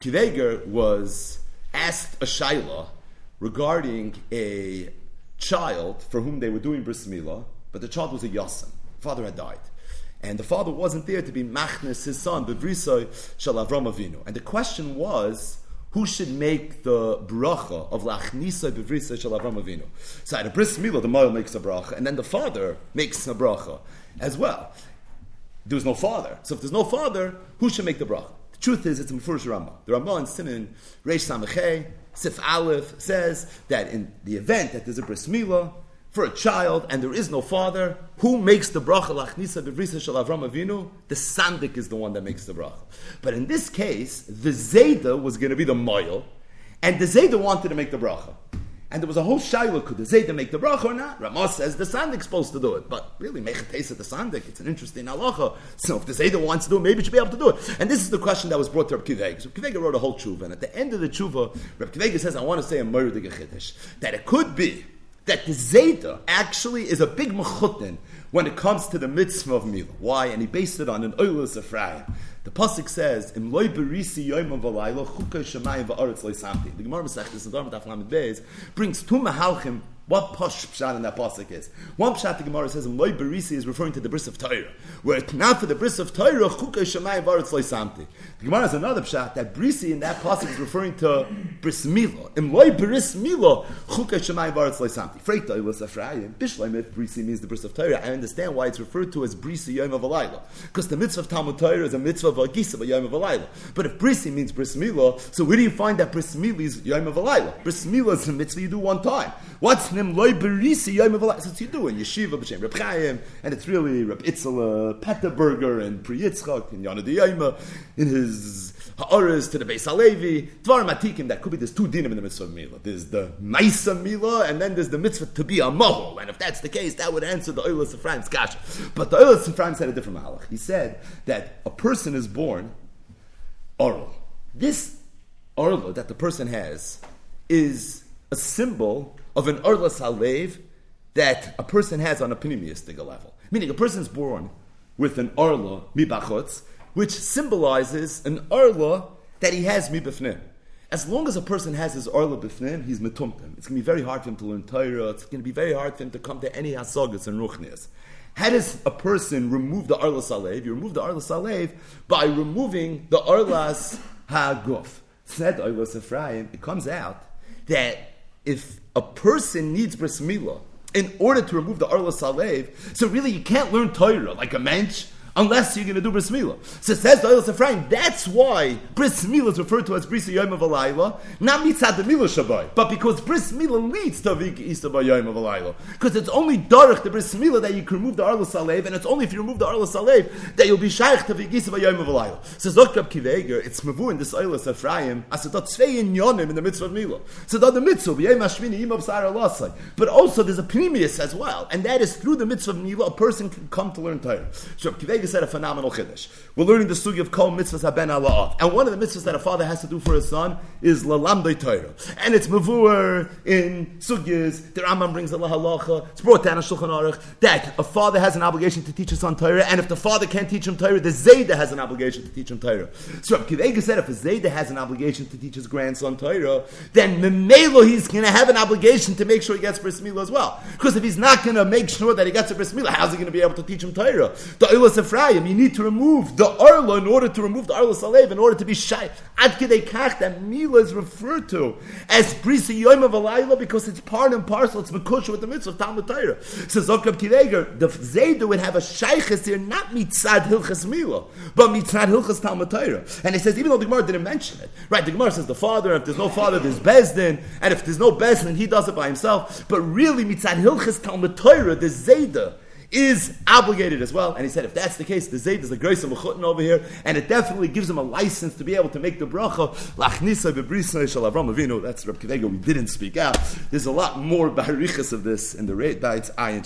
Kiveger was asked a shaila regarding a child for whom they were doing bris milah, but the child was a yasim. Father had died. And the father wasn't there to be machnes his son, Bevrisoy Shal Avram Avinu. And the question was, who should make the bracha of lachnisa bevrisa shel Avinu? So at a bris milah, the mother makes a bracha, and then the father makes a bracha as well. There was no father, so if there's no father, who should make the bracha? Truth is, it's a Mefurish Rambam. The Rambam in Simon Reish Samachei, Sif Aleph, says that in the event that there's a bris milah for a child and there is no father, who makes the bracha lachnisa bevrisa shel Avinu? The sandik is the one that makes the bracha. But in this case, the zayda was going to be the moil, and the zayda wanted to make the bracha. And there was a whole shaila, could the Zayda make the bracha or not? Ramos says the Sandik's supposed to do it. But really, make a taste of the Sandik. It's an interesting halacha. So if the Zayda wants to do it, maybe it should be able to do it. And this is the question that was brought to Reb Kivega. So Kivega wrote a whole tshuva. And at the end of the tshuva, Reb Kivega says, I want to say a murder Chiddush. That it could be that the Zayda actually is a big mechutin when it comes to the mitzvah of Milah. Why? And he based it on an Oilus Ephraim. The pasuk says, "Im loy berisi yoyim v'layla chukay shemayim v'aretz loy samti." The Gemara Masechtas Nedarim Daf Beis brings two mahalchim what posh pshat in that pasuk is. One pshat the Gemara says, "Loy berisi" is referring to the bris of Torah, where not for the bris of Torah, chukay shemayim v'aretz loy samti. The Gemara has another pshat that brisi in that pasuk is referring to bris milo. Im loy bris milo chukay shemayim v'aretz loy samti. Freita was Ephraim. Bishleim if brisi means the bris of Torah. I understand why it's referred to as brisi yom of alayla, because the mitzvah of Talmud Torah is a mitzvah of agisa yom of alayla. But if brisi means bris milo, so where do you find that bris milo is yom of alayla? Bris milo is a mitzvah you do one time. What's nim loy berisi yom of? So it's you do in yeshiva b'shem Reb Chaim, and it's really Reb Itzela Peterburger and Pri Yitzchak and Yana Diyayma in his ha'aris to the Beis Halevi. Dvar matikim that could be there's two dinim in the mitzvah of Mila. There's the Maisa Mila, and then there's the mitzvah to be a mahol. And if that's the case, that would answer the Oilas Ephraim's Kasha. But the Oilas of Franz said a different malach. He said that a person is born oral. This orla that the person has is a symbol of an orla salev that a person has on a pneumistic level. Meaning a person is born with an orla mibachotz, which symbolizes an orla that he has mibafnim. As long as a person has his orla bifnim, he's metumtim. It's going to be very hard for him to learn Torah. It's going to be very hard for him to come to any hasagas and ruchnias. How does a person remove the arlas salev? You remove the arlas salev by removing the arlas haguf. Said arlas Ephraim. It comes out that if a person needs bris milah in order to remove the arlas salev, so really you can't learn Torah like a mensch unless you're going to do bris milah. So says the Oil Ephraim, that's why bris milah is referred to as bris yom of alayla, not mitzad the milah shabai, but because bris milah leads to vik isa yom of alayla. Because it's only darach the bris milah that you can remove the arla salev, and it's only if you remove the arla salev that you'll be shaykh to vik isa yom of alayla. So Zokrab Kiveger, it's mavu in this Oil Ephraim, as it tzvei in yonim in the mitzvah of milah. So that the mitzvah, b'yem hashmini imam sar alasai. But also there's a pneumius as well, and that is through the mitzvah of milah, a person can come to learn Torah. So said a phenomenal chiddush. We're learning the sugi of kol mitzvahs haben ala'av. And one of the mitzvahs that a father has to do for his son is lalamdei Torah. And it's mavur in sugyas. The Rambam brings the halacha. It's brought down in Shulchan Aruch that a father has an obligation to teach his son Torah. And if the father can't teach him Torah, the Zayda has an obligation to teach him Torah. So Rav Kivega said if a Zayda has an obligation to teach his grandson Torah, then Memelo he's going to have an obligation to make sure he gets bris as well. Because if he's not going to make sure that he gets a bris how's he going to be able to teach him Torah? The Oilas Ephraim, you need to remove the arla in order to remove the arla salev in order to be shy. Ad kidei kach that mila is referred to as brisa yom of alayla because it's part and parcel. It's mekush with the mitzvah of Talmud Torah. Says Zokrab Kiveger, the zayda would have a shayches here, not mitzad hilchas mila, but mitzad hilchas Talmud Torah. And he says even though the Gemara didn't mention it, right? The Gemara says the father. If there's no father, there's bezdin, and if there's no bezdin, he does it by himself. But really, mitzad hilchas Talmud Torah, the zayda is obligated as well. And he said, if that's the case, the Zayd is the grace of Mechutin over here, and it definitely gives him a license to be able to make the bracha, Lachnisa Avram Avinu. That's Reb Kivega, we didn't speak out. There's a lot more barichas of this in the Reit Bites Ayin